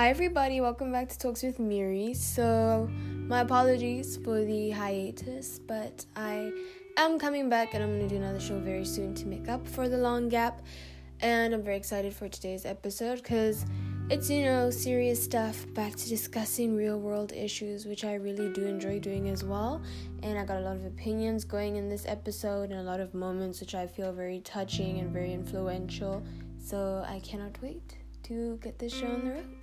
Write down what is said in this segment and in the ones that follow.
Hi, everybody, welcome back to Talks with Miri. So, my apologies for the hiatus, but I am coming back and I'm going to do another show very soon to make up for the long gap. And I'm very excited for today's episode because it's, you know, serious stuff back to discussing real world issues, which I really do enjoy doing as well. And I got a lot of opinions going in this episode and a lot of moments which I feel very touching and very influential. So, I cannot wait to get this show on the road.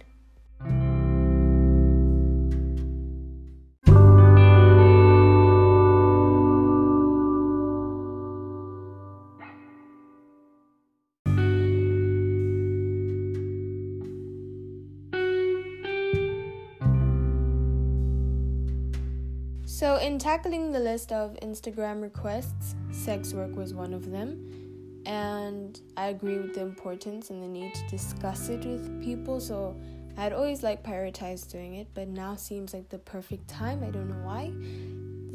In tackling the list of Instagram requests, sex work was one of them. And I agree with the importance and the need to discuss it with people. So, I'd always like prioritized doing it, but now seems like the perfect time. I don't know why.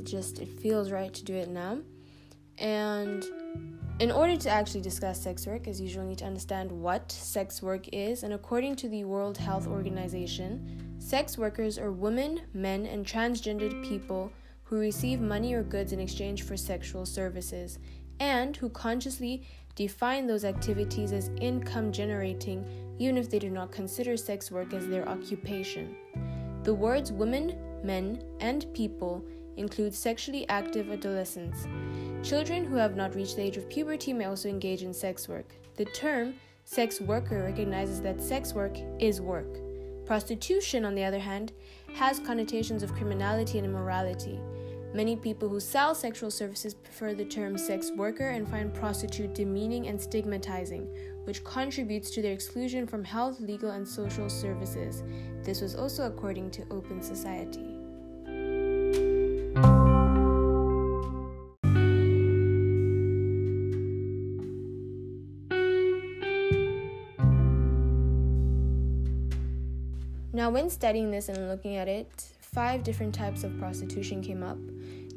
It just it feels right to do it now. And in order to actually discuss sex work, as usual, you need to understand what sex work is. And according to the World Health Organization, sex workers are women, men, and transgendered people who receive money or goods in exchange for sexual services and who consciously define those activities as income generating even if they do not consider sex work as their occupation. The words women, men, and people include sexually active adolescents. Children who have not reached the age of puberty may also engage in sex work. The term sex worker recognizes that sex work is work. Prostitution, on the other hand, has connotations of criminality and immorality. Many people who sell sexual services prefer the term sex worker and find prostitute demeaning and stigmatizing, which contributes to their exclusion from health, legal, and social services. This was also according to Open Society. Now, when studying this and looking at it, five different types of prostitution came up.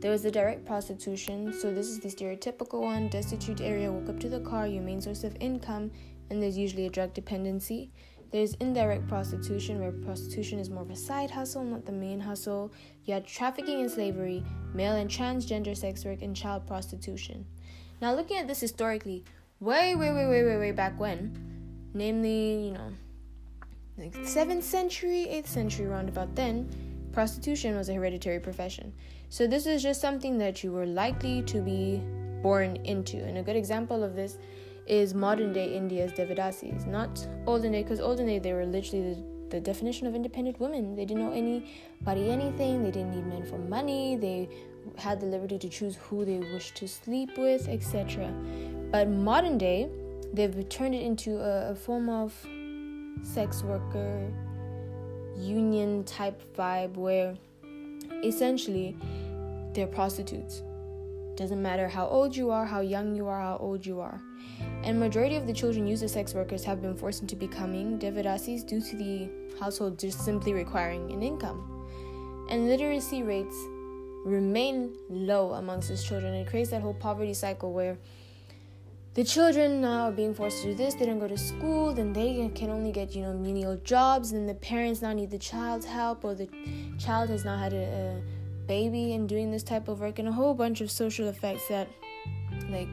There was the direct prostitution, so this is the stereotypical one destitute area, walk up to the car, your main source of income, and there's usually a drug dependency. There's indirect prostitution, where prostitution is more of a side hustle, not the main hustle. You had trafficking and slavery, male and transgender sex work, and child prostitution. Now, looking at this historically, way, way, way, way, way, way back when, namely, you know, like 7th century, 8th century, roundabout then, prostitution was a hereditary profession. So this is just something that you were likely to be born into. And a good example of this is modern day India's Devadasis, not olden day, because olden day they were literally the, the definition of independent women. They didn't know anybody anything, they didn't need men for money, they had the liberty to choose who they wished to sleep with, etc. But modern day, they've turned it into a, a form of sex worker union type vibe where essentially they're prostitutes. Doesn't matter how old you are, how young you are, how old you are. And majority of the children used as sex workers have been forced into becoming Devadasis due to the household just simply requiring an income. And literacy rates remain low amongst these children. It creates that whole poverty cycle where the children now are being forced to do this. They don't go to school. Then they can only get you know menial jobs. Then the parents now need the child's help or the child has now had a, a baby and doing this type of work and a whole bunch of social effects that like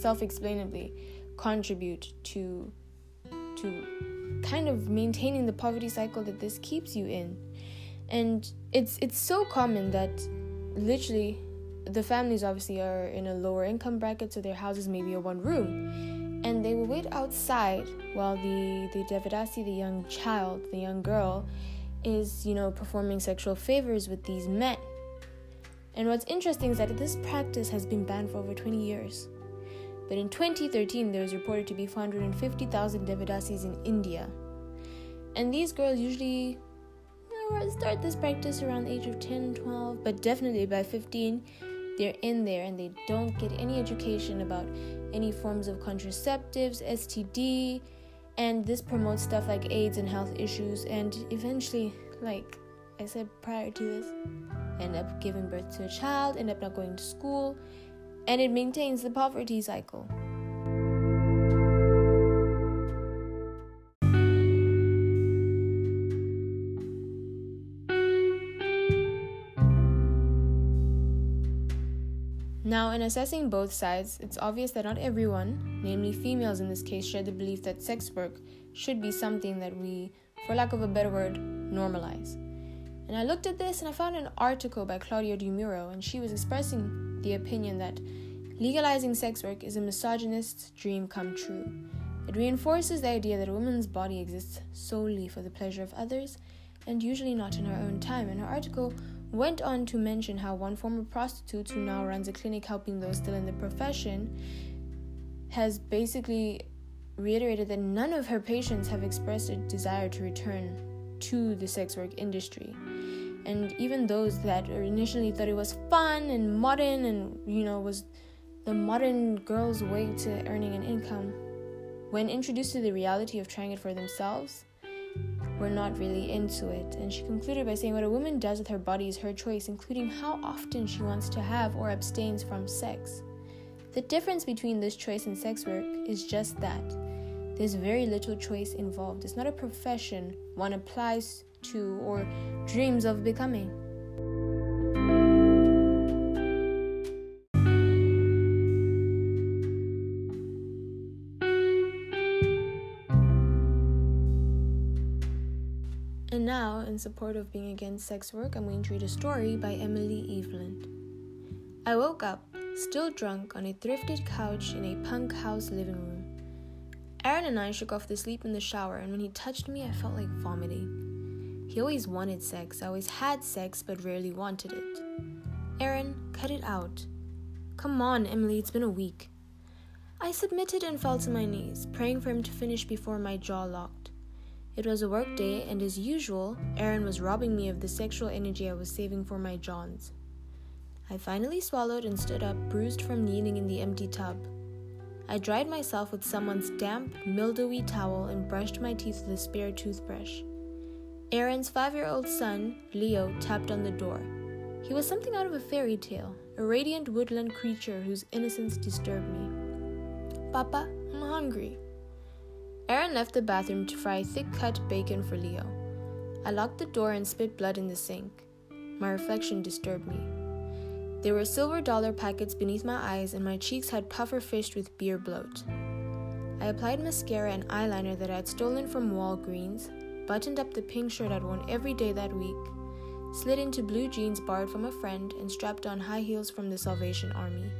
self-explainably contribute to to kind of maintaining the poverty cycle that this keeps you in. And it's it's so common that literally the families obviously are in a lower income bracket, so their houses may be a one room. And they will wait outside while the, the Devadasi, the young child, the young girl, is, you know, performing sexual favors with these men. And what's interesting is that this practice has been banned for over 20 years. But in 2013, there was reported to be 450,000 Devadasis in India. And these girls usually start this practice around the age of 10, 12, but definitely by 15, they're in there and they don't get any education about any forms of contraceptives, STD, and this promotes stuff like AIDS and health issues, and eventually, like I said prior to this, end up giving birth to a child, end up not going to school, and it maintains the poverty cycle. Now, in assessing both sides, it's obvious that not everyone, namely females in this case, share the belief that sex work should be something that we, for lack of a better word, normalize. And I looked at this and I found an article by Claudia Di Muro, and she was expressing the opinion that legalizing sex work is a misogynist's dream come true. It reinforces the idea that a woman's body exists solely for the pleasure of others and usually not in her own time. And her article went on to mention how one former prostitute who now runs a clinic helping those still in the profession has basically reiterated that none of her patients have expressed a desire to return to the sex work industry. And even those that initially thought it was fun and modern and, you know, was the modern girl's way to earning an income, when introduced to the reality of trying it for themselves, were not really into it. And she concluded by saying what a woman does with her body is her choice, including how often she wants to have or abstains from sex. The difference between this choice and sex work is just that. There's very little choice involved. It's not a profession one applies to or dreams of becoming. Now, in support of being against sex work, I'm going to read a story by Emily Eveland. I woke up, still drunk, on a thrifted couch in a punk house living room. Aaron and I shook off the sleep in the shower, and when he touched me, I felt like vomiting. He always wanted sex. I always had sex, but rarely wanted it. Aaron, cut it out. Come on, Emily, it's been a week. I submitted and fell to my knees, praying for him to finish before my jaw locked. It was a work day, and as usual, Aaron was robbing me of the sexual energy I was saving for my Johns. I finally swallowed and stood up, bruised from kneeling in the empty tub. I dried myself with someone's damp, mildewy towel and brushed my teeth with a spare toothbrush. Aaron's five year old son, Leo, tapped on the door. He was something out of a fairy tale, a radiant woodland creature whose innocence disturbed me. Papa, I'm hungry. Aaron left the bathroom to fry thick cut bacon for Leo. I locked the door and spit blood in the sink. My reflection disturbed me. There were silver dollar packets beneath my eyes, and my cheeks had puffer fished with beer bloat. I applied mascara and eyeliner that I had stolen from Walgreens, buttoned up the pink shirt I'd worn every day that week, slid into blue jeans borrowed from a friend, and strapped on high heels from the Salvation Army.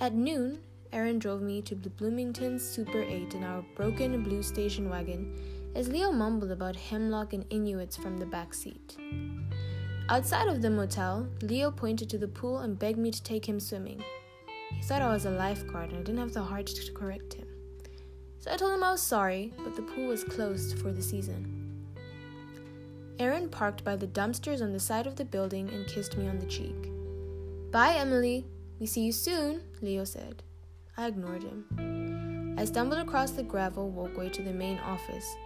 At noon, Aaron drove me to the Bloomington Super 8 in our broken blue station wagon as Leo mumbled about hemlock and Inuits from the back seat. Outside of the motel, Leo pointed to the pool and begged me to take him swimming. He thought I was a lifeguard and I didn't have the heart to correct him. So I told him I was sorry, but the pool was closed for the season. Aaron parked by the dumpsters on the side of the building and kissed me on the cheek. Bye, Emily. We see you soon, Leo said. I ignored him. I stumbled across the gravel walkway to the main office.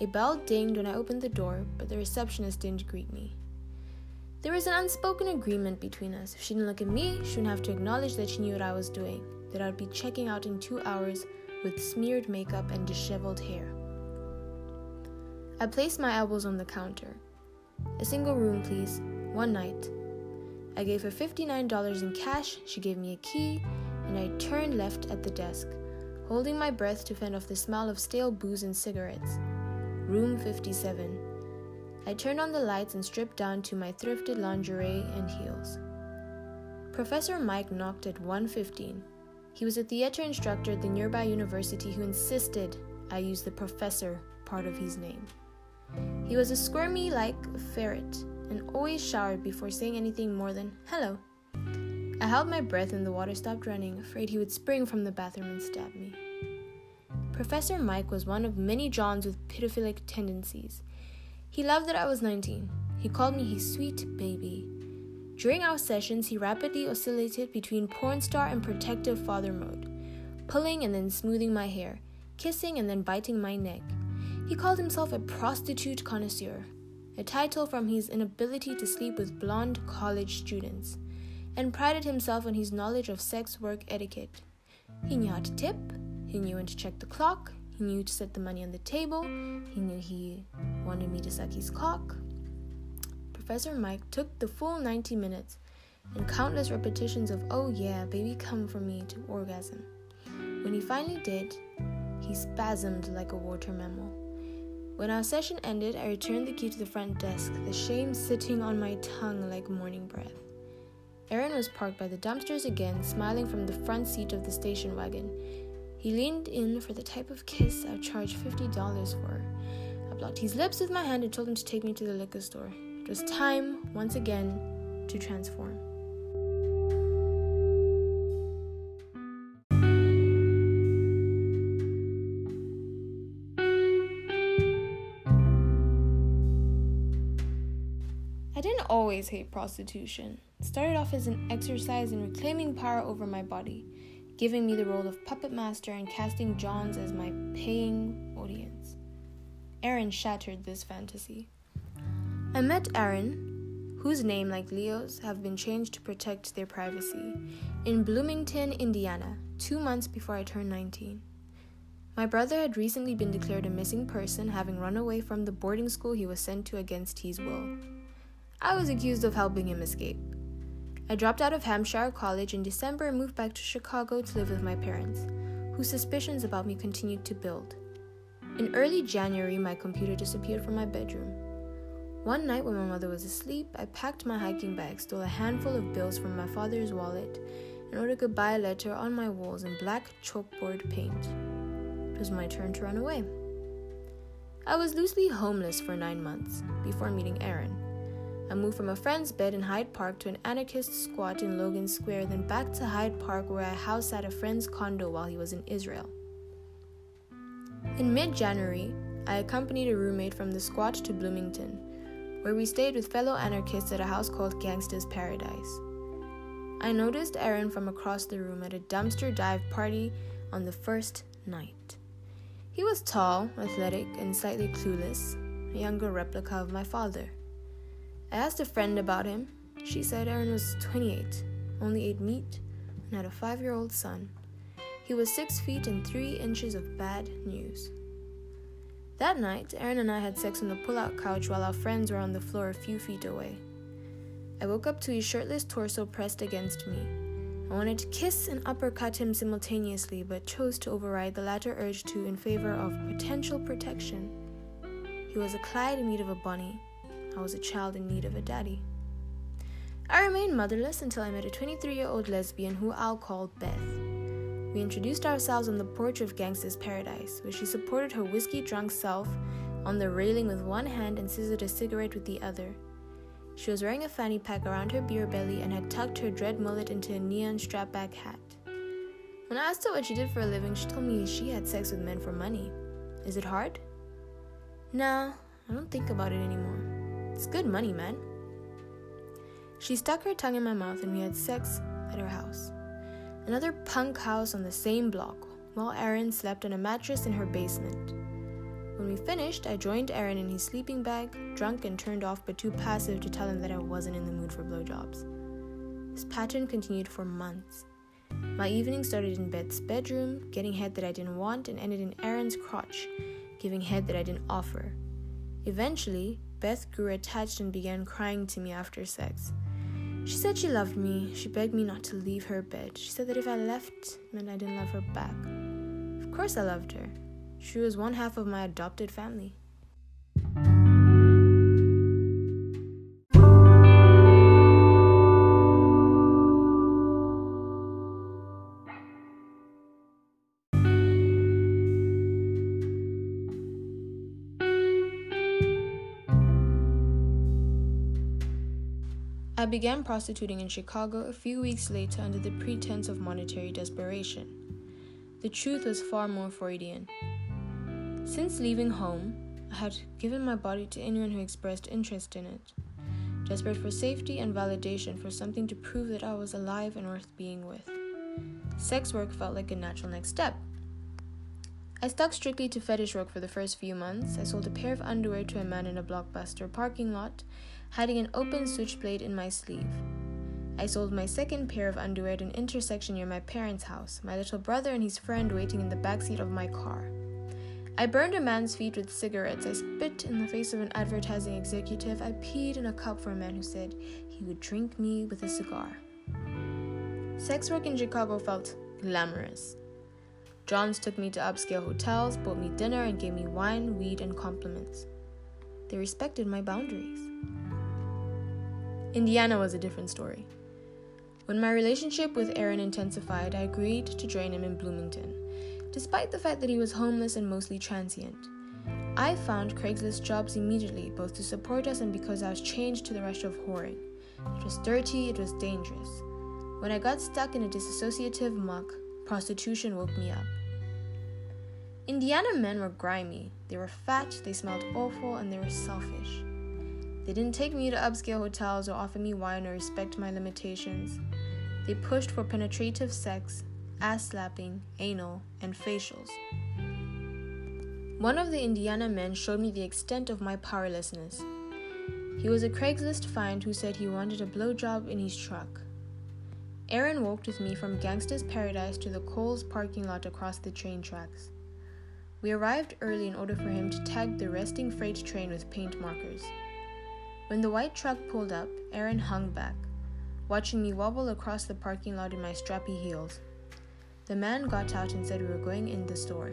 A bell dinged when I opened the door, but the receptionist didn't greet me. There was an unspoken agreement between us. If she didn't look at me, she wouldn't have to acknowledge that she knew what I was doing, that I'd be checking out in two hours with smeared makeup and disheveled hair. I placed my elbows on the counter. A single room, please. One night. I gave her $59 in cash, she gave me a key, and I turned left at the desk, holding my breath to fend off the smell of stale booze and cigarettes. Room 57. I turned on the lights and stripped down to my thrifted lingerie and heels. Professor Mike knocked at 1:15. He was a theater instructor at the nearby university who insisted I use the professor part of his name. He was a squirmy like ferret and always showered before saying anything more than hello. I held my breath and the water stopped running, afraid he would spring from the bathroom and stab me. Professor Mike was one of many Johns with pedophilic tendencies. He loved that I was 19. He called me his sweet baby. During our sessions, he rapidly oscillated between porn star and protective father mode, pulling and then smoothing my hair, kissing and then biting my neck. He called himself a prostitute connoisseur, a title from his inability to sleep with blonde college students and prided himself on his knowledge of sex work etiquette. He knew how to tip, he knew when to check the clock, he knew to set the money on the table, he knew he wanted me to suck his cock. Professor Mike took the full 90 minutes, and countless repetitions of, oh yeah, baby, come for me to orgasm. When he finally did, he spasmed like a water mammal. When our session ended, I returned the key to the front desk, the shame sitting on my tongue like morning breath. Aaron was parked by the dumpsters again, smiling from the front seat of the station wagon. He leaned in for the type of kiss I charged $50 for. I blocked his lips with my hand and told him to take me to the liquor store. It was time, once again, to transform. Always hate prostitution. It started off as an exercise in reclaiming power over my body, giving me the role of puppet master and casting Johns as my paying audience. Aaron shattered this fantasy. I met Aaron, whose name, like Leo's, have been changed to protect their privacy, in Bloomington, Indiana, two months before I turned 19. My brother had recently been declared a missing person, having run away from the boarding school he was sent to against his will. I was accused of helping him escape. I dropped out of Hampshire College in December and moved back to Chicago to live with my parents, whose suspicions about me continued to build. In early January, my computer disappeared from my bedroom. One night when my mother was asleep, I packed my hiking bag, stole a handful of bills from my father's wallet, and wrote a goodbye letter on my walls in black chalkboard paint. It was my turn to run away. I was loosely homeless for nine months before meeting Aaron. I moved from a friend's bed in Hyde Park to an anarchist squat in Logan Square, then back to Hyde Park where I housed at a friend's condo while he was in Israel. In mid January, I accompanied a roommate from the squat to Bloomington, where we stayed with fellow anarchists at a house called Gangsta's Paradise. I noticed Aaron from across the room at a dumpster dive party on the first night. He was tall, athletic, and slightly clueless, a younger replica of my father. I asked a friend about him. She said Aaron was 28, only ate meat, and had a five year old son. He was six feet and three inches of bad news. That night, Aaron and I had sex on the pull out couch while our friends were on the floor a few feet away. I woke up to his shirtless torso pressed against me. I wanted to kiss and uppercut him simultaneously, but chose to override the latter urge to in favor of potential protection. He was a Clyde need of a Bonnie, I was a child in need of a daddy. I remained motherless until I met a 23 year old lesbian who I'll call Beth. We introduced ourselves on the porch of Gangsta's Paradise, where she supported her whiskey drunk self on the railing with one hand and scissored a cigarette with the other. She was wearing a fanny pack around her beer belly and had tucked her dread mullet into a neon strap back hat. When I asked her what she did for a living, she told me she had sex with men for money. Is it hard? Nah, I don't think about it anymore. It's good money, man. She stuck her tongue in my mouth and we had sex at her house. Another punk house on the same block, while Aaron slept on a mattress in her basement. When we finished, I joined Aaron in his sleeping bag, drunk and turned off but too passive to tell him that I wasn't in the mood for blowjobs. This pattern continued for months. My evening started in Beth's bedroom, getting head that I didn't want, and ended in Aaron's crotch, giving head that I didn't offer. Eventually, Beth grew attached and began crying to me after sex. She said she loved me. She begged me not to leave her bed. She said that if I left, meant I didn't love her back. Of course, I loved her. She was one half of my adopted family. Began prostituting in Chicago a few weeks later under the pretense of monetary desperation. The truth was far more Freudian. Since leaving home, I had given my body to anyone who expressed interest in it, desperate for safety and validation for something to prove that I was alive and worth being with. Sex work felt like a natural next step. I stuck strictly to fetish work for the first few months. I sold a pair of underwear to a man in a blockbuster parking lot hiding an open switchblade in my sleeve. I sold my second pair of underwear at an intersection near my parents' house, my little brother and his friend waiting in the backseat of my car. I burned a man's feet with cigarettes. I spit in the face of an advertising executive. I peed in a cup for a man who said he would drink me with a cigar. Sex work in Chicago felt glamorous. Johns took me to upscale hotels, bought me dinner, and gave me wine, weed, and compliments. They respected my boundaries. Indiana was a different story. When my relationship with Aaron intensified, I agreed to join him in Bloomington, despite the fact that he was homeless and mostly transient. I found Craigslist jobs immediately, both to support us and because I was changed to the rush of whoring. It was dirty, it was dangerous. When I got stuck in a disassociative muck, prostitution woke me up. Indiana men were grimy. They were fat, they smelled awful, and they were selfish. They didn't take me to upscale hotels or offer me wine or respect my limitations. They pushed for penetrative sex, ass slapping, anal, and facials. One of the Indiana men showed me the extent of my powerlessness. He was a Craigslist find who said he wanted a blowjob in his truck. Aaron walked with me from Gangsta's Paradise to the Kohl's parking lot across the train tracks. We arrived early in order for him to tag the resting freight train with paint markers. When the white truck pulled up, Aaron hung back, watching me wobble across the parking lot in my strappy heels. The man got out and said we were going in the store,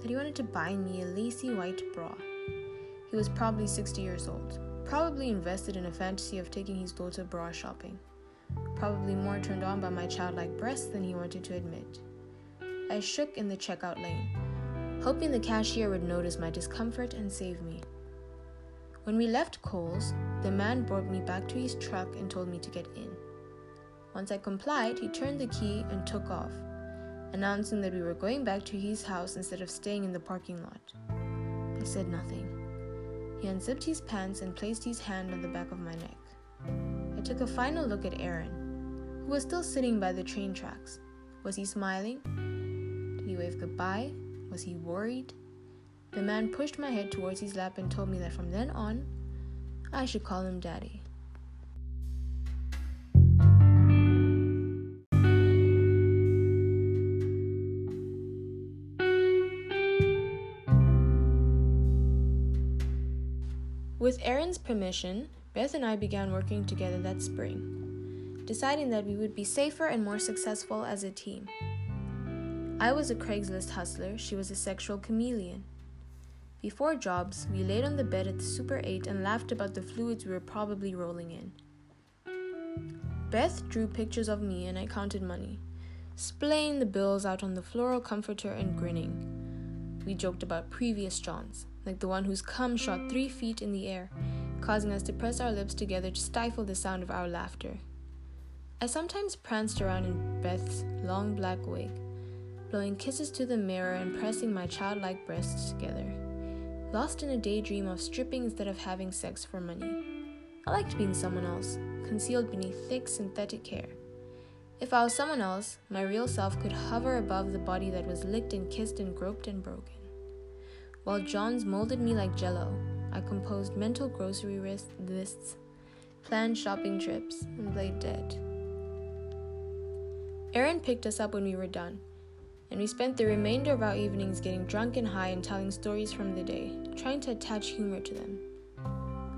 that he wanted to buy me a lacy white bra. He was probably 60 years old, probably invested in a fantasy of taking his daughter bra shopping probably more turned on by my childlike breasts than he wanted to admit. I shook in the checkout lane, hoping the cashier would notice my discomfort and save me. When we left Kohl's, the man brought me back to his truck and told me to get in. Once I complied, he turned the key and took off, announcing that we were going back to his house instead of staying in the parking lot. I said nothing. He unzipped his pants and placed his hand on the back of my neck. I took a final look at Aaron who was still sitting by the train tracks. Was he smiling? Did he wave goodbye? Was he worried? The man pushed my head towards his lap and told me that from then on, I should call him Daddy. With Aaron's permission, Beth and I began working together that spring deciding that we would be safer and more successful as a team. I was a Craigslist hustler, she was a sexual chameleon. Before jobs, we laid on the bed at the Super 8 and laughed about the fluids we were probably rolling in. Beth drew pictures of me and I counted money, splaying the bills out on the floral comforter and grinning. We joked about previous Johns, like the one whose cum shot three feet in the air, causing us to press our lips together to stifle the sound of our laughter. I sometimes pranced around in Beth's long black wig, blowing kisses to the mirror and pressing my childlike breasts together, lost in a daydream of stripping instead of having sex for money. I liked being someone else, concealed beneath thick synthetic hair. If I was someone else, my real self could hover above the body that was licked and kissed and groped and broken. While Johns molded me like jello, I composed mental grocery lists, planned shopping trips, and played dead. Aaron picked us up when we were done, and we spent the remainder of our evenings getting drunk and high and telling stories from the day, trying to attach humor to them.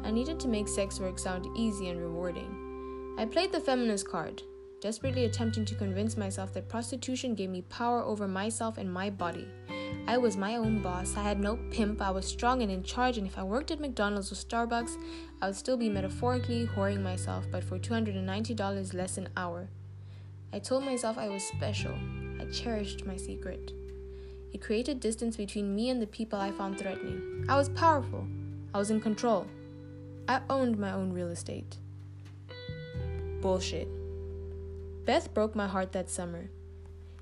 I needed to make sex work sound easy and rewarding. I played the feminist card, desperately attempting to convince myself that prostitution gave me power over myself and my body. I was my own boss. I had no pimp. I was strong and in charge, and if I worked at McDonald's or Starbucks, I would still be metaphorically whoring myself, but for $290 less an hour. I told myself I was special. I cherished my secret. It created distance between me and the people I found threatening. I was powerful. I was in control. I owned my own real estate. Bullshit. Beth broke my heart that summer.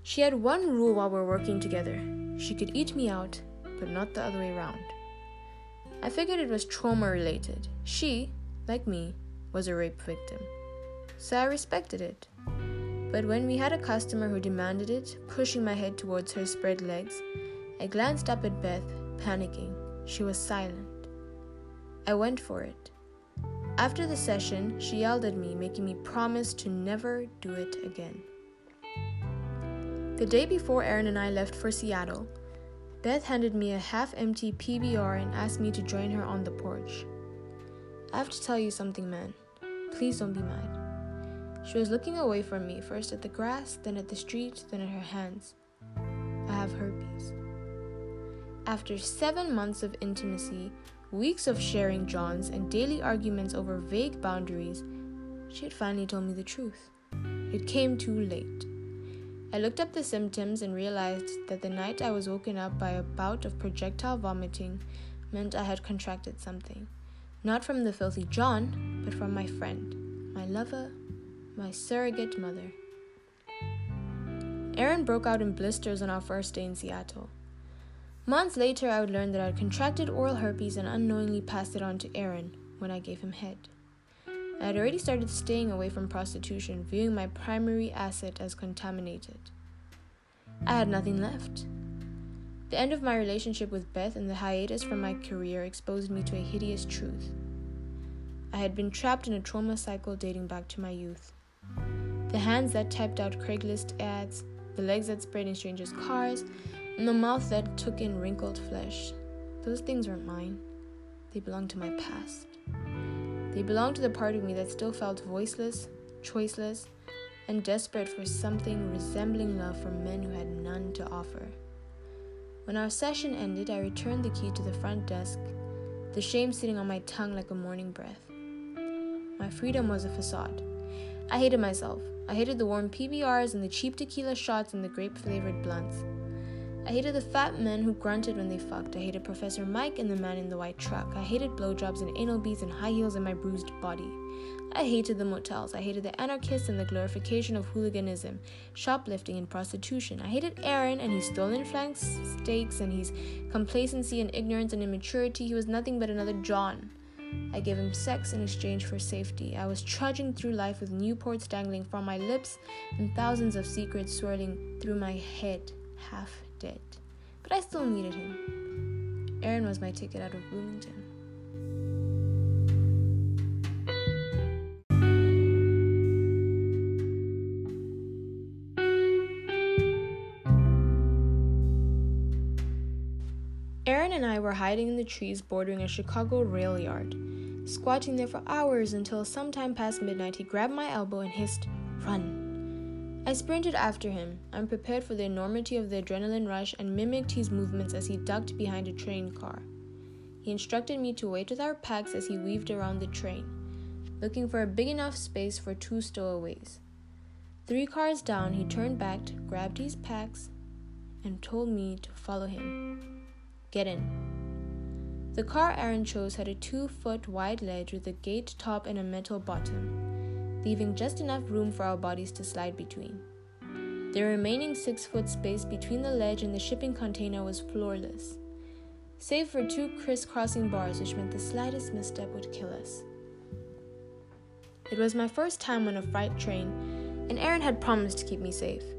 She had one rule while we were working together she could eat me out, but not the other way around. I figured it was trauma related. She, like me, was a rape victim. So I respected it. But when we had a customer who demanded it, pushing my head towards her spread legs, I glanced up at Beth, panicking. She was silent. I went for it. After the session, she yelled at me, making me promise to never do it again. The day before Aaron and I left for Seattle, Beth handed me a half empty PBR and asked me to join her on the porch. I have to tell you something, man. Please don't be mad. She was looking away from me, first at the grass, then at the street, then at her hands. I have herpes. After seven months of intimacy, weeks of sharing Johns, and daily arguments over vague boundaries, she had finally told me the truth. It came too late. I looked up the symptoms and realized that the night I was woken up by a bout of projectile vomiting meant I had contracted something. Not from the filthy John, but from my friend, my lover, my surrogate mother. Aaron broke out in blisters on our first day in Seattle. Months later, I would learn that I had contracted oral herpes and unknowingly passed it on to Aaron when I gave him head. I had already started staying away from prostitution, viewing my primary asset as contaminated. I had nothing left. The end of my relationship with Beth and the hiatus from my career exposed me to a hideous truth. I had been trapped in a trauma cycle dating back to my youth. The hands that typed out Craigslist ads, the legs that sprayed in strangers' cars, and the mouth that took in wrinkled flesh. Those things weren't mine. They belonged to my past. They belonged to the part of me that still felt voiceless, choiceless, and desperate for something resembling love from men who had none to offer. When our session ended, I returned the key to the front desk, the shame sitting on my tongue like a morning breath. My freedom was a facade. I hated myself. I hated the warm PBRs and the cheap tequila shots and the grape flavored blunts. I hated the fat men who grunted when they fucked. I hated Professor Mike and the man in the white truck. I hated blowjobs and anal beads and high heels in my bruised body. I hated the motels. I hated the anarchists and the glorification of hooliganism, shoplifting, and prostitution. I hated Aaron and his stolen flank steaks and his complacency and ignorance and immaturity. He was nothing but another John. I gave him sex in exchange for safety. I was trudging through life with Newports dangling from my lips and thousands of secrets swirling through my head, half dead. But I still needed him. Aaron was my ticket out of Bloomington. And I were hiding in the trees bordering a Chicago rail yard. Squatting there for hours until sometime past midnight, he grabbed my elbow and hissed, Run! I sprinted after him, unprepared for the enormity of the adrenaline rush, and mimicked his movements as he ducked behind a train car. He instructed me to wait with our packs as he weaved around the train, looking for a big enough space for two stowaways. Three cars down, he turned back, grabbed his packs, and told me to follow him. Get in. The car Aaron chose had a two foot wide ledge with a gate top and a metal bottom leaving just enough room for our bodies to slide between. The remaining six foot space between the ledge and the shipping container was floorless, save for two crisscrossing bars, which meant the slightest misstep would kill us. It was my first time on a freight train, and Aaron had promised to keep me safe.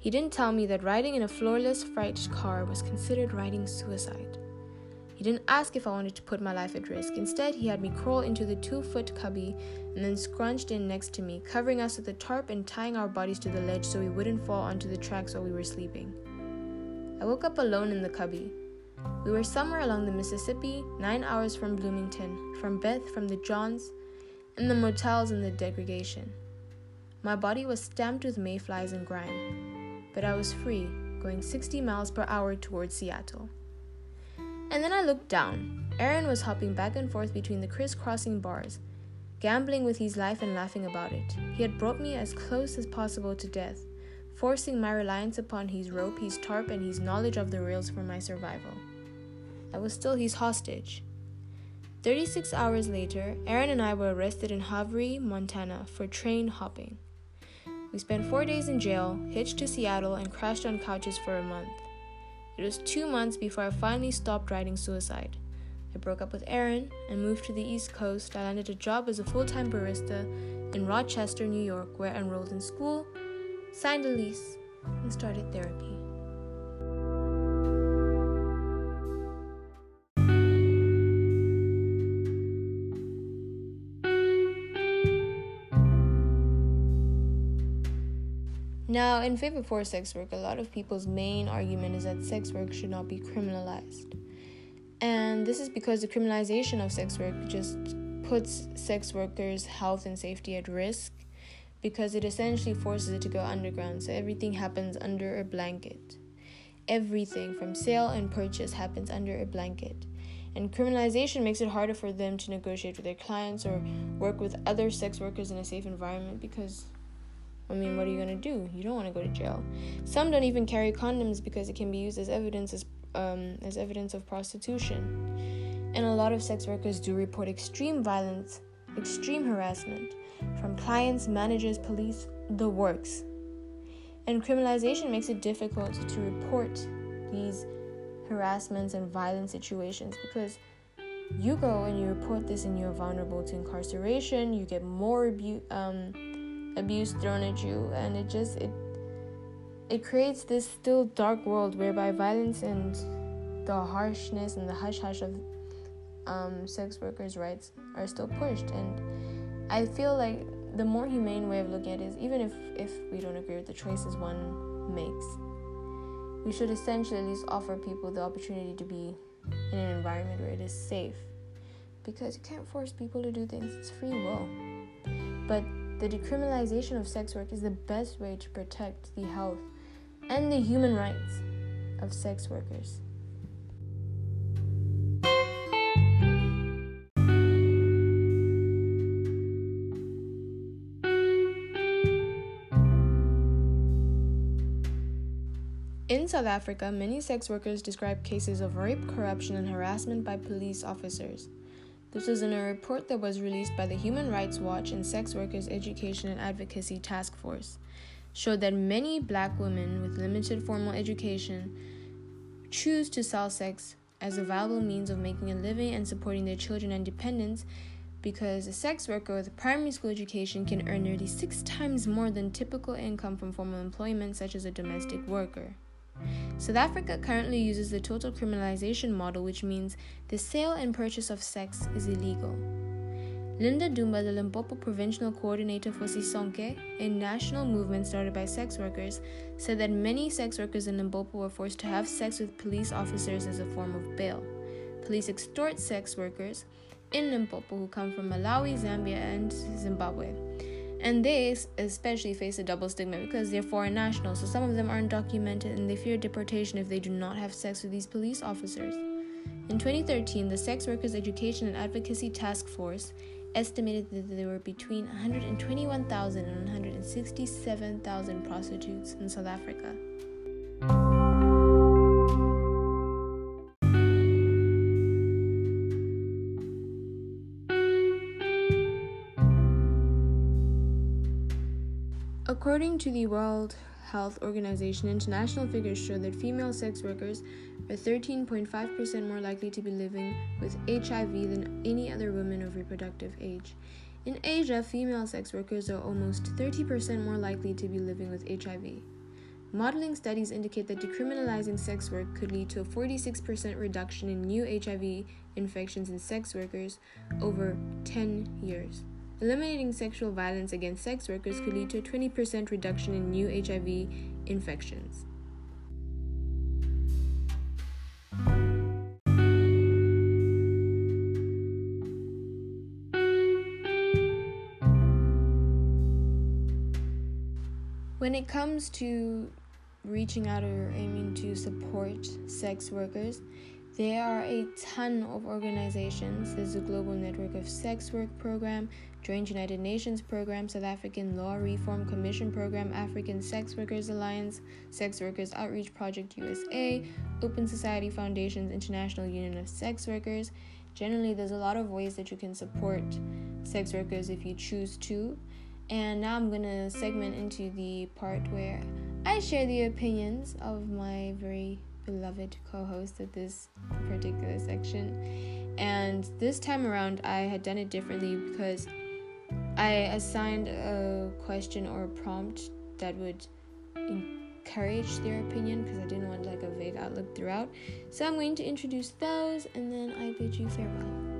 He didn't tell me that riding in a floorless freight car was considered riding suicide. He didn't ask if I wanted to put my life at risk. Instead, he had me crawl into the two foot cubby and then scrunched in next to me, covering us with a tarp and tying our bodies to the ledge so we wouldn't fall onto the tracks while we were sleeping. I woke up alone in the cubby. We were somewhere along the Mississippi, nine hours from Bloomington, from Beth, from the Johns, and the motels and the degradation. My body was stamped with mayflies and grime, but I was free, going 60 miles per hour towards Seattle. And then I looked down. Aaron was hopping back and forth between the crisscrossing bars, gambling with his life and laughing about it. He had brought me as close as possible to death, forcing my reliance upon his rope, his tarp, and his knowledge of the rails for my survival. I was still his hostage. 36 hours later, Aaron and I were arrested in Havre, Montana for train hopping. We spent four days in jail, hitched to Seattle, and crashed on couches for a month. It was two months before I finally stopped writing suicide. I broke up with Aaron and moved to the East Coast. I landed a job as a full time barista in Rochester, New York, where I enrolled in school, signed a lease, and started therapy. Now, in favor for sex work, a lot of people's main argument is that sex work should not be criminalized. And this is because the criminalization of sex work just puts sex workers' health and safety at risk because it essentially forces it to go underground. So everything happens under a blanket. Everything from sale and purchase happens under a blanket. And criminalization makes it harder for them to negotiate with their clients or work with other sex workers in a safe environment because I mean, what are you going to do? You don't want to go to jail. Some don't even carry condoms because it can be used as evidence as um, as evidence of prostitution. And a lot of sex workers do report extreme violence, extreme harassment from clients, managers, police, the works. And criminalization makes it difficult to report these harassments and violent situations because you go and you report this and you're vulnerable to incarceration, you get more abuse. Um, abuse thrown at you and it just it it creates this still dark world whereby violence and the harshness and the hush hush of um, sex workers' rights are still pushed. And I feel like the more humane way of looking at it is even if, if we don't agree with the choices one makes, we should essentially at least offer people the opportunity to be in an environment where it is safe. Because you can't force people to do things, it's free will. But the decriminalization of sex work is the best way to protect the health and the human rights of sex workers. In South Africa, many sex workers describe cases of rape, corruption, and harassment by police officers. This was in a report that was released by the Human Rights Watch and Sex Workers Education and Advocacy Task Force. Showed that many black women with limited formal education choose to sell sex as a viable means of making a living and supporting their children and dependents because a sex worker with a primary school education can earn nearly six times more than typical income from formal employment, such as a domestic worker. South Africa currently uses the total criminalization model, which means the sale and purchase of sex is illegal. Linda Dumba, the Limpopo Provincial Coordinator for Sisonke, a national movement started by sex workers, said that many sex workers in Limpopo were forced to have sex with police officers as a form of bail. Police extort sex workers in Limpopo who come from Malawi, Zambia, and Zimbabwe. And they especially face a double stigma because they're foreign nationals, so some of them are undocumented and they fear deportation if they do not have sex with these police officers. In 2013, the Sex Workers Education and Advocacy Task Force estimated that there were between 121,000 and 167,000 prostitutes in South Africa. According to the World Health Organization, international figures show that female sex workers are 13.5% more likely to be living with HIV than any other women of reproductive age. In Asia, female sex workers are almost 30% more likely to be living with HIV. Modeling studies indicate that decriminalizing sex work could lead to a 46% reduction in new HIV infections in sex workers over 10 years. Eliminating sexual violence against sex workers could lead to a 20% reduction in new HIV infections. When it comes to reaching out or aiming to support sex workers, there are a ton of organizations. There's a global network of sex work program, Joint United Nations program, South African Law Reform Commission program, African Sex Workers Alliance, Sex Workers Outreach Project USA, Open Society Foundation's International Union of Sex Workers. Generally, there's a lot of ways that you can support sex workers if you choose to. And now I'm to segment into the part where I share the opinions of my very beloved co host of this particular section. And this time around, I had done it differently because I assigned a question or a prompt that would encourage their opinion because I didn't want like a vague outlook throughout. So I'm going to introduce those and then I bid you farewell.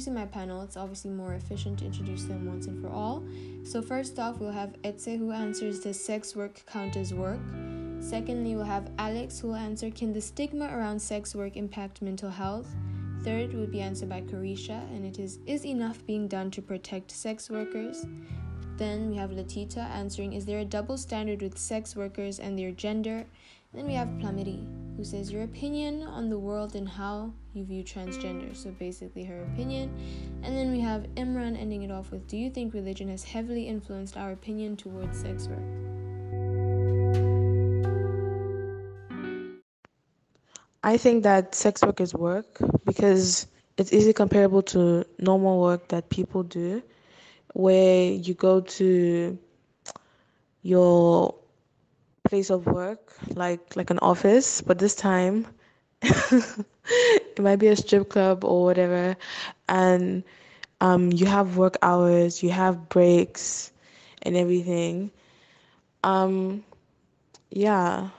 Introducing my panel, it's obviously more efficient to introduce them once and for all. So, first off, we'll have Etse who answers Does sex work count as work? Secondly, we'll have Alex who will answer Can the stigma around sex work impact mental health? Third will be answered by Carisha, and it is Is enough being done to protect sex workers? Then we have Latita answering Is there a double standard with sex workers and their gender? Then we have Plamiri, who says your opinion on the world and how you view transgender. So basically, her opinion. And then we have Imran ending it off with Do you think religion has heavily influenced our opinion towards sex work? I think that sex work is work because it's easily comparable to normal work that people do, where you go to your place of work, like like an office, but this time it might be a strip club or whatever, and um, you have work hours, you have breaks, and everything. Um, yeah.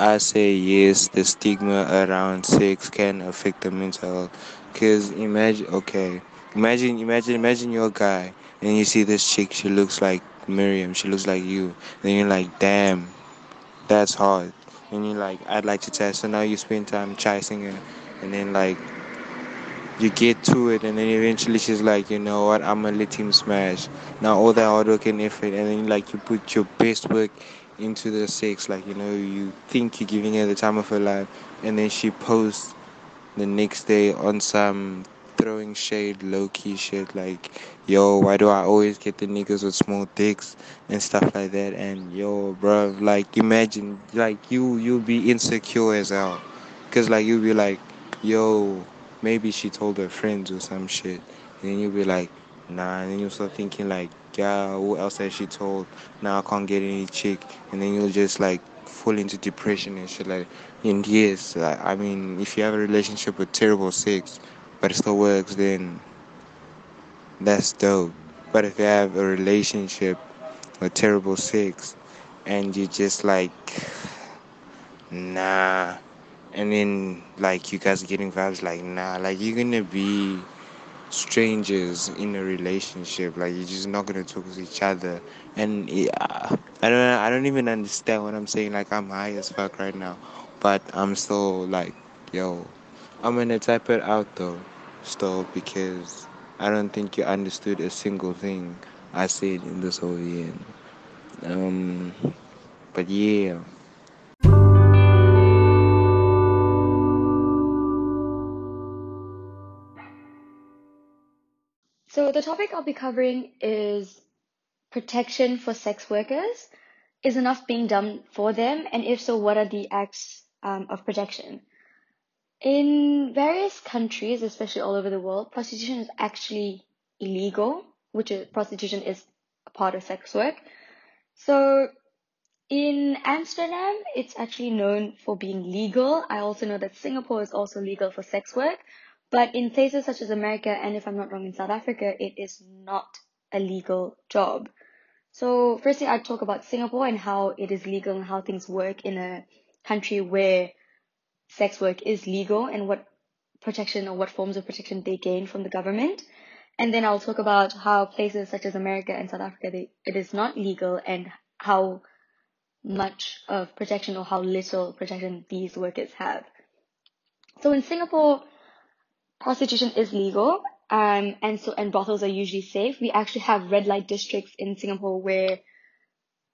I say yes, the stigma around sex can affect the mental health. Cause imagine, okay, imagine, imagine, imagine you're a guy and you see this chick, she looks like Miriam, she looks like you. Then you're like, damn, that's hard. And you're like, I'd like to test. So now you spend time chasing her, and then like you get to it, and then eventually she's like, you know what, I'm gonna let him smash. Now all that hard work and effort, and then like you put your best work into the sex. Like, you know, you think you're giving her the time of her life, and then she posts the next day on some throwing shade, low key shit. Like, yo, why do I always get the niggas with small dicks and stuff like that? And yo, bro, like, imagine, like, you you'll be insecure as hell, cause like you'll be like, yo, maybe she told her friends or some shit, and then you'll be like, nah, and then you'll start thinking like, yeah, who else has she told? Now I can't get any chick, and then you'll just like fall into depression and shit like. And yes, I mean, if you have a relationship with terrible sex, but it still works, then that's dope. But if you have a relationship with terrible sex, and you just like, nah, and then like you guys are getting vibes like nah, like you're gonna be strangers in a relationship. Like you're just not gonna talk to each other. And yeah, I don't I don't even understand what I'm saying. Like I'm high as fuck right now, but I'm still like, yo, I'm gonna type it out though, still because I don't think you understood a single thing I said in this whole year. Um, but yeah. So the topic I'll be covering is protection for sex workers. Is enough being done for them? And if so, what are the acts um, of protection? In various countries, especially all over the world, prostitution is actually illegal, which is prostitution is a part of sex work. So in Amsterdam, it's actually known for being legal. I also know that Singapore is also legal for sex work. But in places such as America, and if I'm not wrong, in South Africa, it is not a legal job. So, firstly, I'd talk about Singapore and how it is legal and how things work in a country where sex work is legal and what protection or what forms of protection they gain from the government. And then I'll talk about how places such as America and South Africa, they, it is not legal and how much of protection or how little protection these workers have. So in Singapore, prostitution is legal, um, and so and brothels are usually safe. We actually have red light districts in Singapore where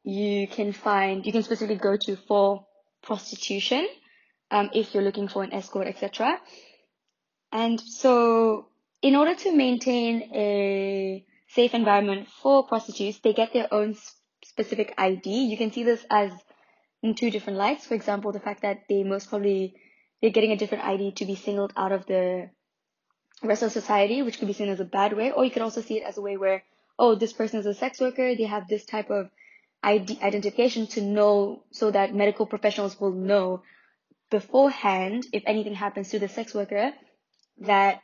you can find you can specifically go to for prostitution um, if you're looking for an escort, etc. And so, in order to maintain a safe environment for prostitutes, they get their own specific ID. You can see this as in two different lights. For example, the fact that they most probably they're getting a different ID to be singled out of the rest of society, which could be seen as a bad way, or you could also see it as a way where, oh, this person is a sex worker, they have this type of ID- identification to know, so that medical professionals will know beforehand, if anything happens to the sex worker, that,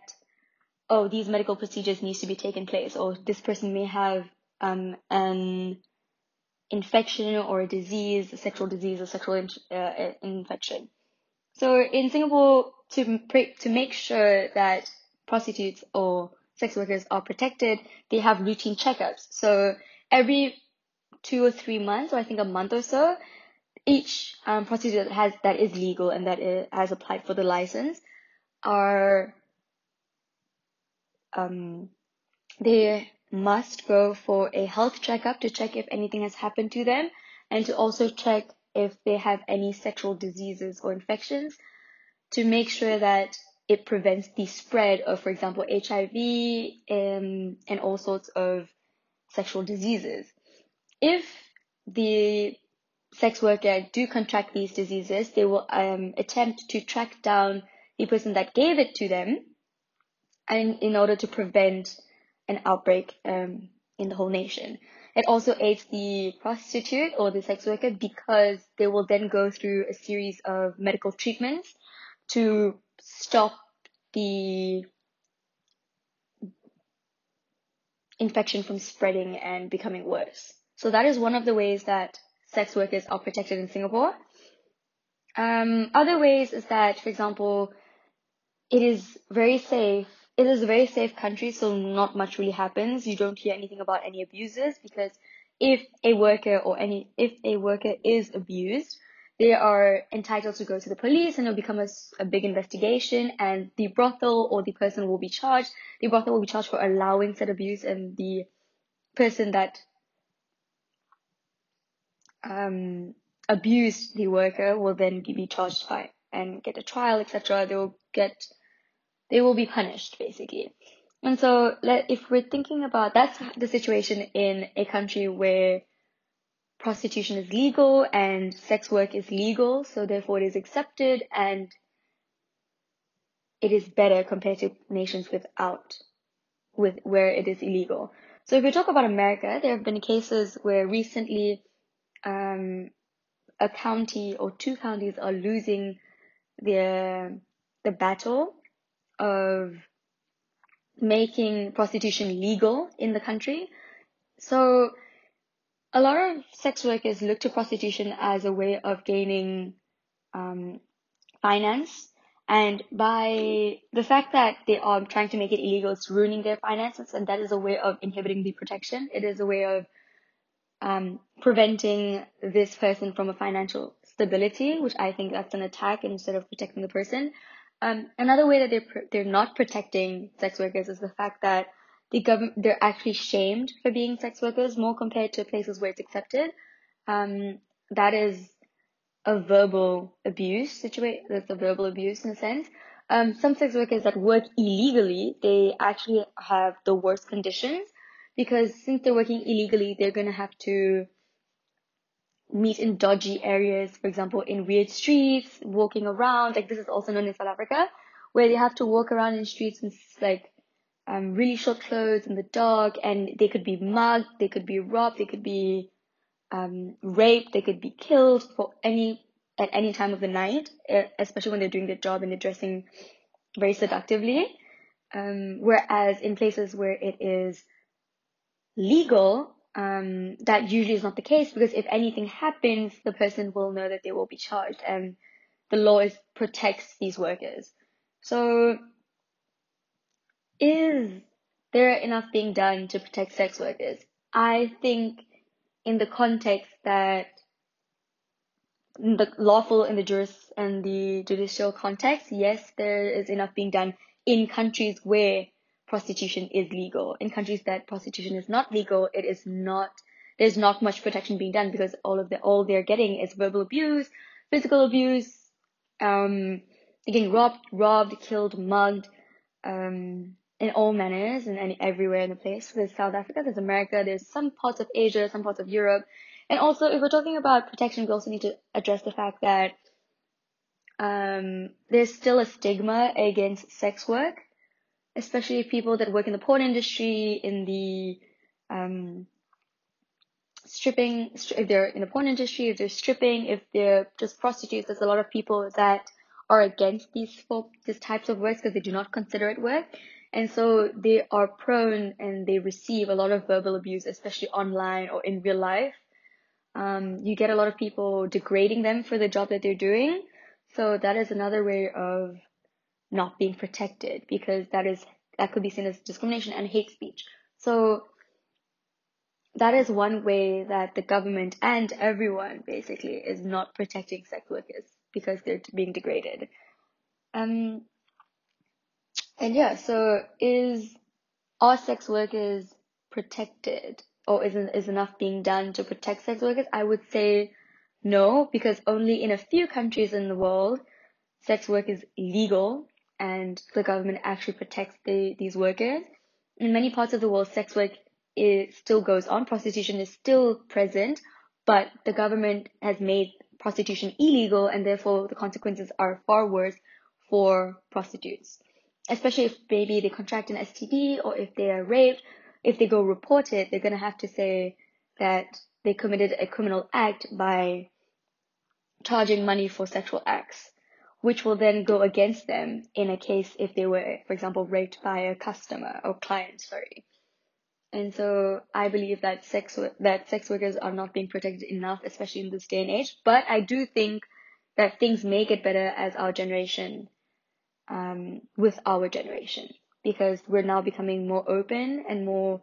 oh, these medical procedures needs to be taken place, or this person may have um, an infection or a disease, a sexual disease or sexual in, uh, infection. So in Singapore, to to make sure that prostitutes or sex workers are protected, they have routine checkups. So every two or three months, or I think a month or so, each um, prostitute that has that is legal and that is, has applied for the license are um, they must go for a health checkup to check if anything has happened to them and to also check if they have any sexual diseases or infections to make sure that it prevents the spread of, for example, HIV and, um, and all sorts of sexual diseases. If the sex worker do contract these diseases, they will um, attempt to track down the person that gave it to them and in order to prevent an outbreak um, in the whole nation. It also aids the prostitute or the sex worker because they will then go through a series of medical treatments to stop the infection from spreading and becoming worse. So that is one of the ways that sex workers are protected in Singapore. Um, other ways is that, for example, it is very safe. It is a very safe country, so not much really happens. You don't hear anything about any abuses because if a worker or any if a worker is abused, they are entitled to go to the police and it'll become a, a big investigation and the brothel or the person will be charged. The brothel will be charged for allowing said abuse and the person that um, abused the worker will then be charged by and get a trial, etc. They will get, they will be punished basically. And so, if we're thinking about that's the situation in a country where prostitution is legal and sex work is legal, so therefore it is accepted and it is better compared to nations without, with where it is illegal. So if we talk about America, there have been cases where recently um, a county or two counties are losing the the battle of making prostitution legal in the country. So a lot of sex workers look to prostitution as a way of gaining um, finance. And by the fact that they are trying to make it illegal, it's ruining their finances, and that is a way of inhibiting the protection. It is a way of um, preventing this person from a financial stability, which I think that's an attack instead of protecting the person. Um, another way that they're they're not protecting sex workers is the fact that the government they're actually shamed for being sex workers more compared to places where it's accepted. Um, that is a verbal abuse situation. That's a verbal abuse in a sense. Um, some sex workers that work illegally, they actually have the worst conditions because since they're working illegally, they're gonna have to meet in dodgy areas, for example, in weird streets, walking around. Like this is also known in South Africa, where they have to walk around in streets in like um, really short clothes in the dark, and they could be mugged, they could be robbed, they could be um, raped, they could be killed for any at any time of the night, especially when they're doing their job and they're dressing very seductively. Um, whereas in places where it is legal, um, that usually is not the case because if anything happens, the person will know that they will be charged and the law is protects these workers. So is there enough being done to protect sex workers? I think in the context that the lawful in the juris and the judicial context, yes, there is enough being done in countries where prostitution is legal. In countries that prostitution is not legal, it is not there's not much protection being done because all of the all they're getting is verbal abuse, physical abuse, um, getting robbed, robbed, killed, mugged, um, in all manners and any, everywhere in the place. There's South Africa, there's America, there's some parts of Asia, some parts of Europe. And also, if we're talking about protection, we also need to address the fact that um, there's still a stigma against sex work, especially people that work in the porn industry, in the um, stripping, if they're in the porn industry, if they're stripping, if they're just prostitutes, there's a lot of people that are against these these types of works because they do not consider it work. And so they are prone and they receive a lot of verbal abuse, especially online or in real life. Um, you get a lot of people degrading them for the job that they're doing. So that is another way of not being protected because that is that could be seen as discrimination and hate speech. So that is one way that the government and everyone basically is not protecting sex workers because they're being degraded. Um, and yeah, so is are sex workers protected or isn't is enough being done to protect sex workers? I would say no, because only in a few countries in the world sex work is legal and the government actually protects the, these workers. In many parts of the world, sex work is, still goes on. Prostitution is still present, but the government has made prostitution illegal and therefore the consequences are far worse for prostitutes. Especially if maybe they contract an STD or if they are raped, if they go report it, they're going to have to say that they committed a criminal act by charging money for sexual acts which will then go against them in a case if they were, for example, raped by a customer or client, sorry. And so I believe that sex that sex workers are not being protected enough, especially in this day and age. But I do think that things may get better as our generation, um, with our generation, because we're now becoming more open and more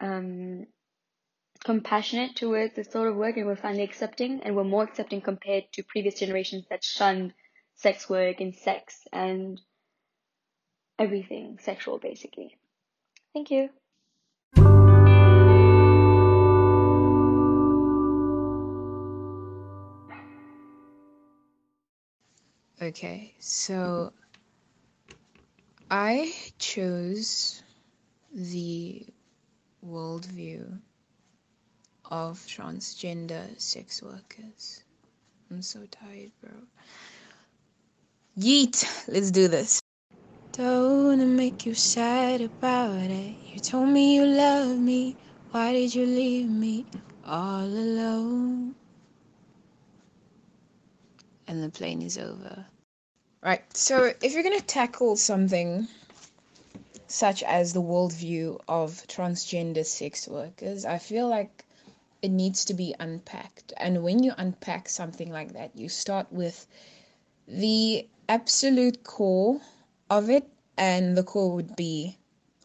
um, compassionate towards this sort of work, and we're finally accepting, and we're more accepting compared to previous generations that shunned sex work and sex and everything sexual basically. Thank you. Okay, so I chose the worldview of transgender sex workers. I'm so tired, bro. Yeet, let's do this. Don't wanna make you sad about it. You told me you love me. Why did you leave me all alone? And the plane is over. Right, so if you're gonna tackle something such as the worldview of transgender sex workers, I feel like it needs to be unpacked. And when you unpack something like that, you start with the absolute core of it, and the core would be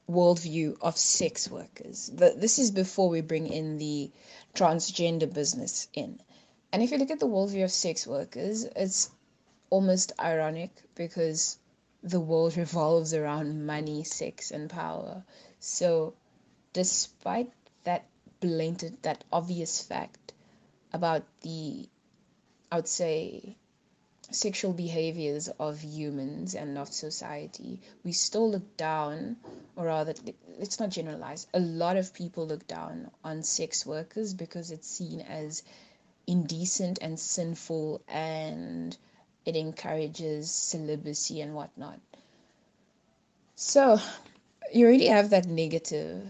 worldview of sex workers. The, this is before we bring in the transgender business in. And if you look at the worldview of sex workers, it's almost ironic because the world revolves around money, sex, and power. So, despite that blatant, that obvious fact about the, I would say, sexual behaviors of humans and of society, we still look down, or rather, let's not generalize, a lot of people look down on sex workers because it's seen as indecent and sinful and it encourages celibacy and whatnot. So, you already have that negative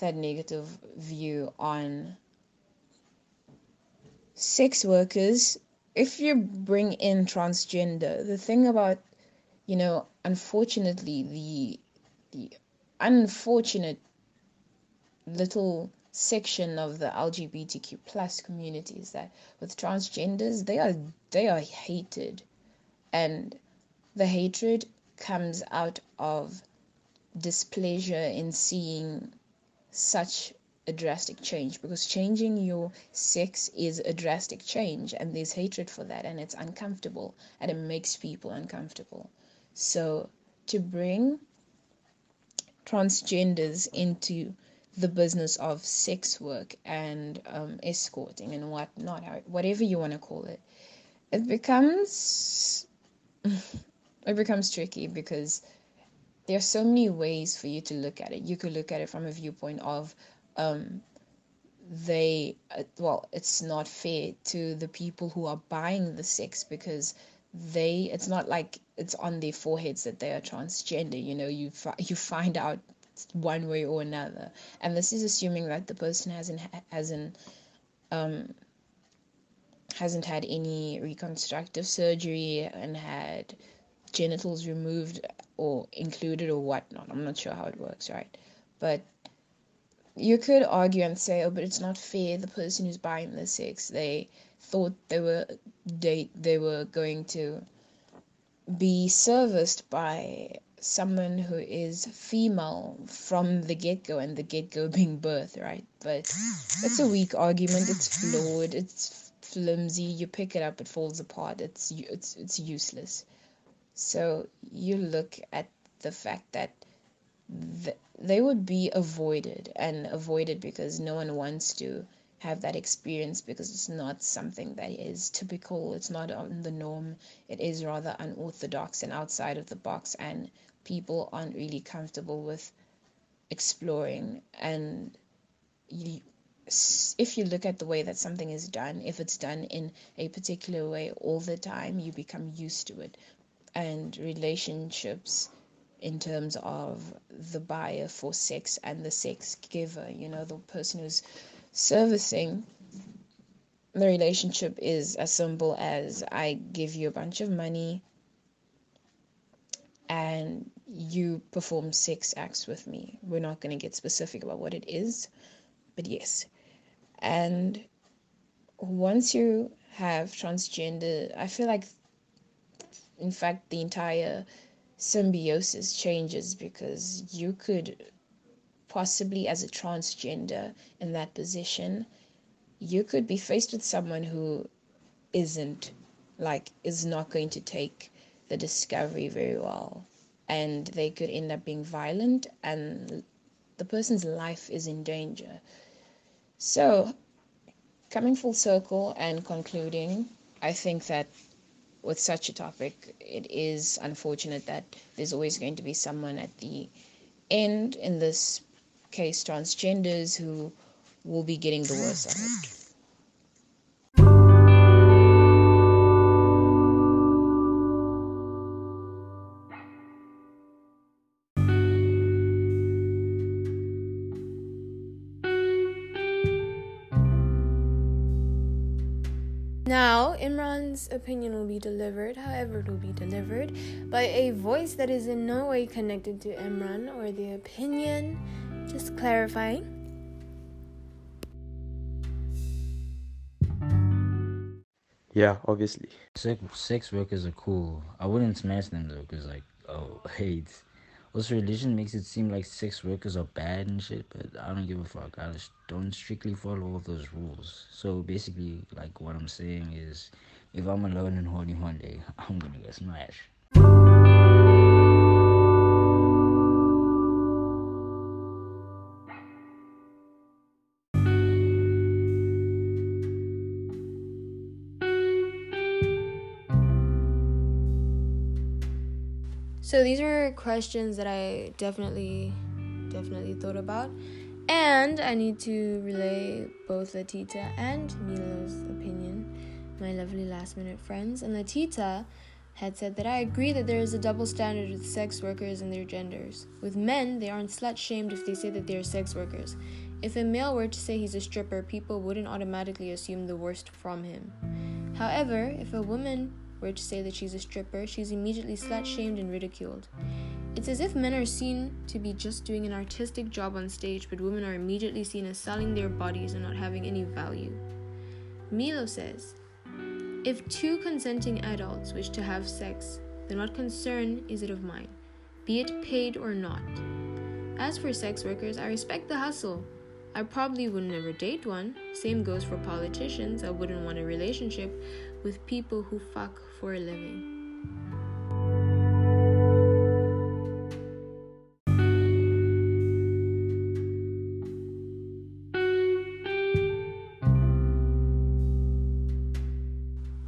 that negative view on sex workers if you bring in transgender, the thing about, you know, unfortunately, the the unfortunate little section of the LGBTQ plus community is that with transgenders, they are they are hated, and the hatred comes out of displeasure in seeing such a drastic change because changing your sex is a drastic change and there's hatred for that and it's uncomfortable and it makes people uncomfortable. So to bring transgenders into the business of sex work and um, escorting and whatnot, whatever you want to call it, it becomes it becomes tricky because there are so many ways for you to look at it. You could look at it from a viewpoint of um, they uh, well it's not fair to the people who are buying the sex because they it's not like it's on their foreheads that they are transgender you know you fi- you find out one way or another and this is assuming that the person hasn't hasn't um hasn't had any reconstructive surgery and had genitals removed or included or whatnot i'm not sure how it works right but you could argue and say, oh, but it's not fair. The person who's buying the sex, they thought they were they they were going to be serviced by someone who is female from the get go, and the get go being birth, right? But it's a weak argument. It's flawed. It's flimsy. You pick it up, it falls apart. It's it's it's useless. So you look at the fact that th- they would be avoided and avoided because no one wants to have that experience because it's not something that is typical it's not on the norm it is rather unorthodox and outside of the box and people aren't really comfortable with exploring and if you look at the way that something is done if it's done in a particular way all the time you become used to it and relationships in terms of the buyer for sex and the sex giver you know the person who's servicing the relationship is as simple as I give you a bunch of money and you perform sex acts with me. We're not going to get specific about what it is, but yes. And once you have transgender, I feel like, in fact, the entire symbiosis changes because you could possibly as a transgender in that position, you could be faced with someone who isn't like is not going to take the discovery very well and they could end up being violent and the person's life is in danger. So, coming full circle and concluding, I think that with such a topic, it is unfortunate that there's always going to be someone at the end in this case transgenders who will be getting the worst of it. Imran's opinion will be delivered, however, it will be delivered by a voice that is in no way connected to Imran or the opinion just clarifying. Yeah, obviously. Sex, sex workers are cool. I wouldn't smash them though, because, like, oh, hate. Also, religion makes it seem like sex workers are bad and shit, but I don't give a fuck. I just don't strictly follow all those rules. So basically, like, what I'm saying is if I'm alone and horny one day, I'm gonna get smashed. So these are questions that I definitely, definitely thought about, and I need to relay both Latita and Milo's opinion, my lovely last minute friends. And Latita had said that I agree that there is a double standard with sex workers and their genders. With men, they aren't slut shamed if they say that they are sex workers. If a male were to say he's a stripper, people wouldn't automatically assume the worst from him. However, if a woman to say that she's a stripper, she's immediately slut shamed and ridiculed. It's as if men are seen to be just doing an artistic job on stage, but women are immediately seen as selling their bodies and not having any value. Milo says, If two consenting adults wish to have sex, then what concern is it of mine, be it paid or not? As for sex workers, I respect the hustle. I probably would never date one. Same goes for politicians. I wouldn't want a relationship with people who fuck for a living.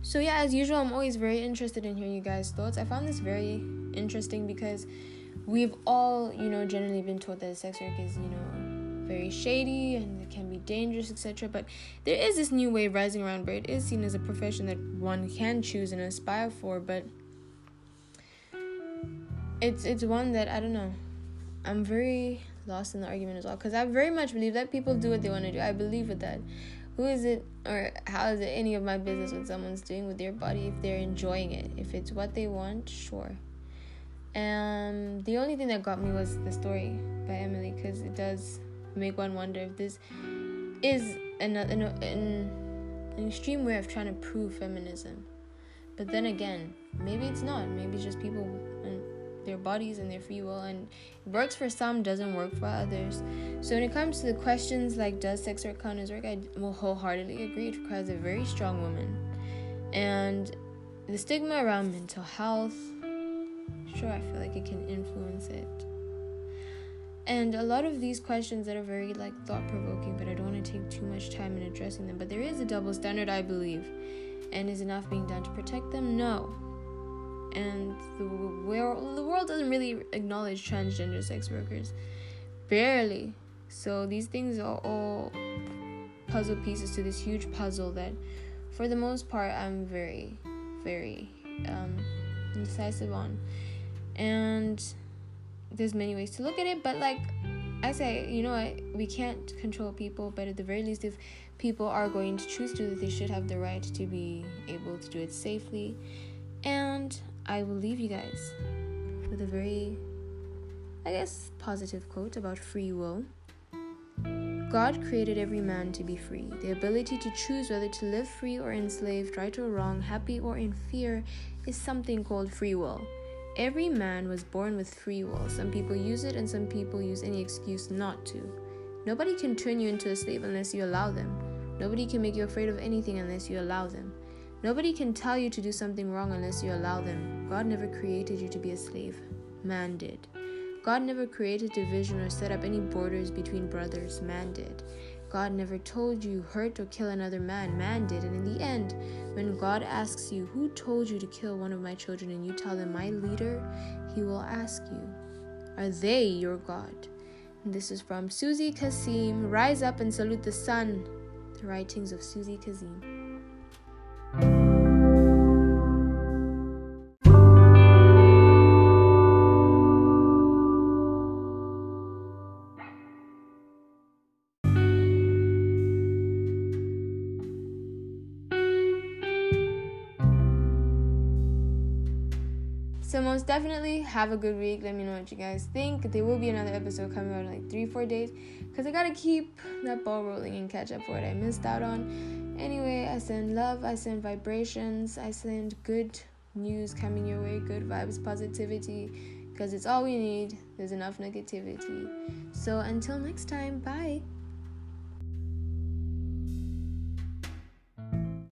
So, yeah, as usual, I'm always very interested in hearing you guys' thoughts. I found this very interesting because we've all, you know, generally been taught that sex work is, you know, very shady and it can be dangerous, etc. But there is this new wave rising around where it is seen as a profession that one can choose and aspire for, but it's it's one that I don't know. I'm very lost in the argument as well because I very much believe that people do what they want to do. I believe with that. Who is it or how is it any of my business what someone's doing with their body if they're enjoying it? If it's what they want, sure. Um, the only thing that got me was the story by Emily because it does make one wonder if this is an, an, an, an extreme way of trying to prove feminism. But then again, maybe it's not. Maybe it's just people and their bodies and their free will, and it works for some, doesn't work for others. So when it comes to the questions like does sex work count as work, I will wholeheartedly agree. It requires a very strong woman, and the stigma around mental health. Sure, I feel like it can influence it. And a lot of these questions that are very like thought provoking, but I don't want to take too much time in addressing them. But there is a double standard, I believe. And is enough being done to protect them? No. And the world, the world doesn't really acknowledge transgender sex workers. Barely. So these things are all puzzle pieces to this huge puzzle that, for the most part, I'm very, very um, incisive on. And there's many ways to look at it, but like I say, you know what, we can't control people, but at the very least, if people are going to choose to, they should have the right to be able to do it safely. And I will leave you guys with a very, I guess, positive quote about free will. God created every man to be free. The ability to choose whether to live free or enslaved, right or wrong, happy or in fear, is something called free will. Every man was born with free will. Some people use it, and some people use any excuse not to. Nobody can turn you into a slave unless you allow them. Nobody can make you afraid of anything unless you allow them. Nobody can tell you to do something wrong unless you allow them. God never created you to be a slave, man did. God never created division or set up any borders between brothers, man did. God never told you hurt or kill another man, man did. And in the end, when God asks you, Who told you to kill one of my children? and you tell them, My leader, he will ask you, Are they your God? And this is from Suzy Kassem. Rise up and salute the sun. The writings of Suzy Kassem. Most definitely have a good week. Let me know what you guys think. There will be another episode coming out in like three, four days because I gotta keep that ball rolling and catch up for what I missed out on. Anyway, I send love, I send vibrations, I send good news coming your way, good vibes, positivity because it's all we need. There's enough negativity. So until next time, bye.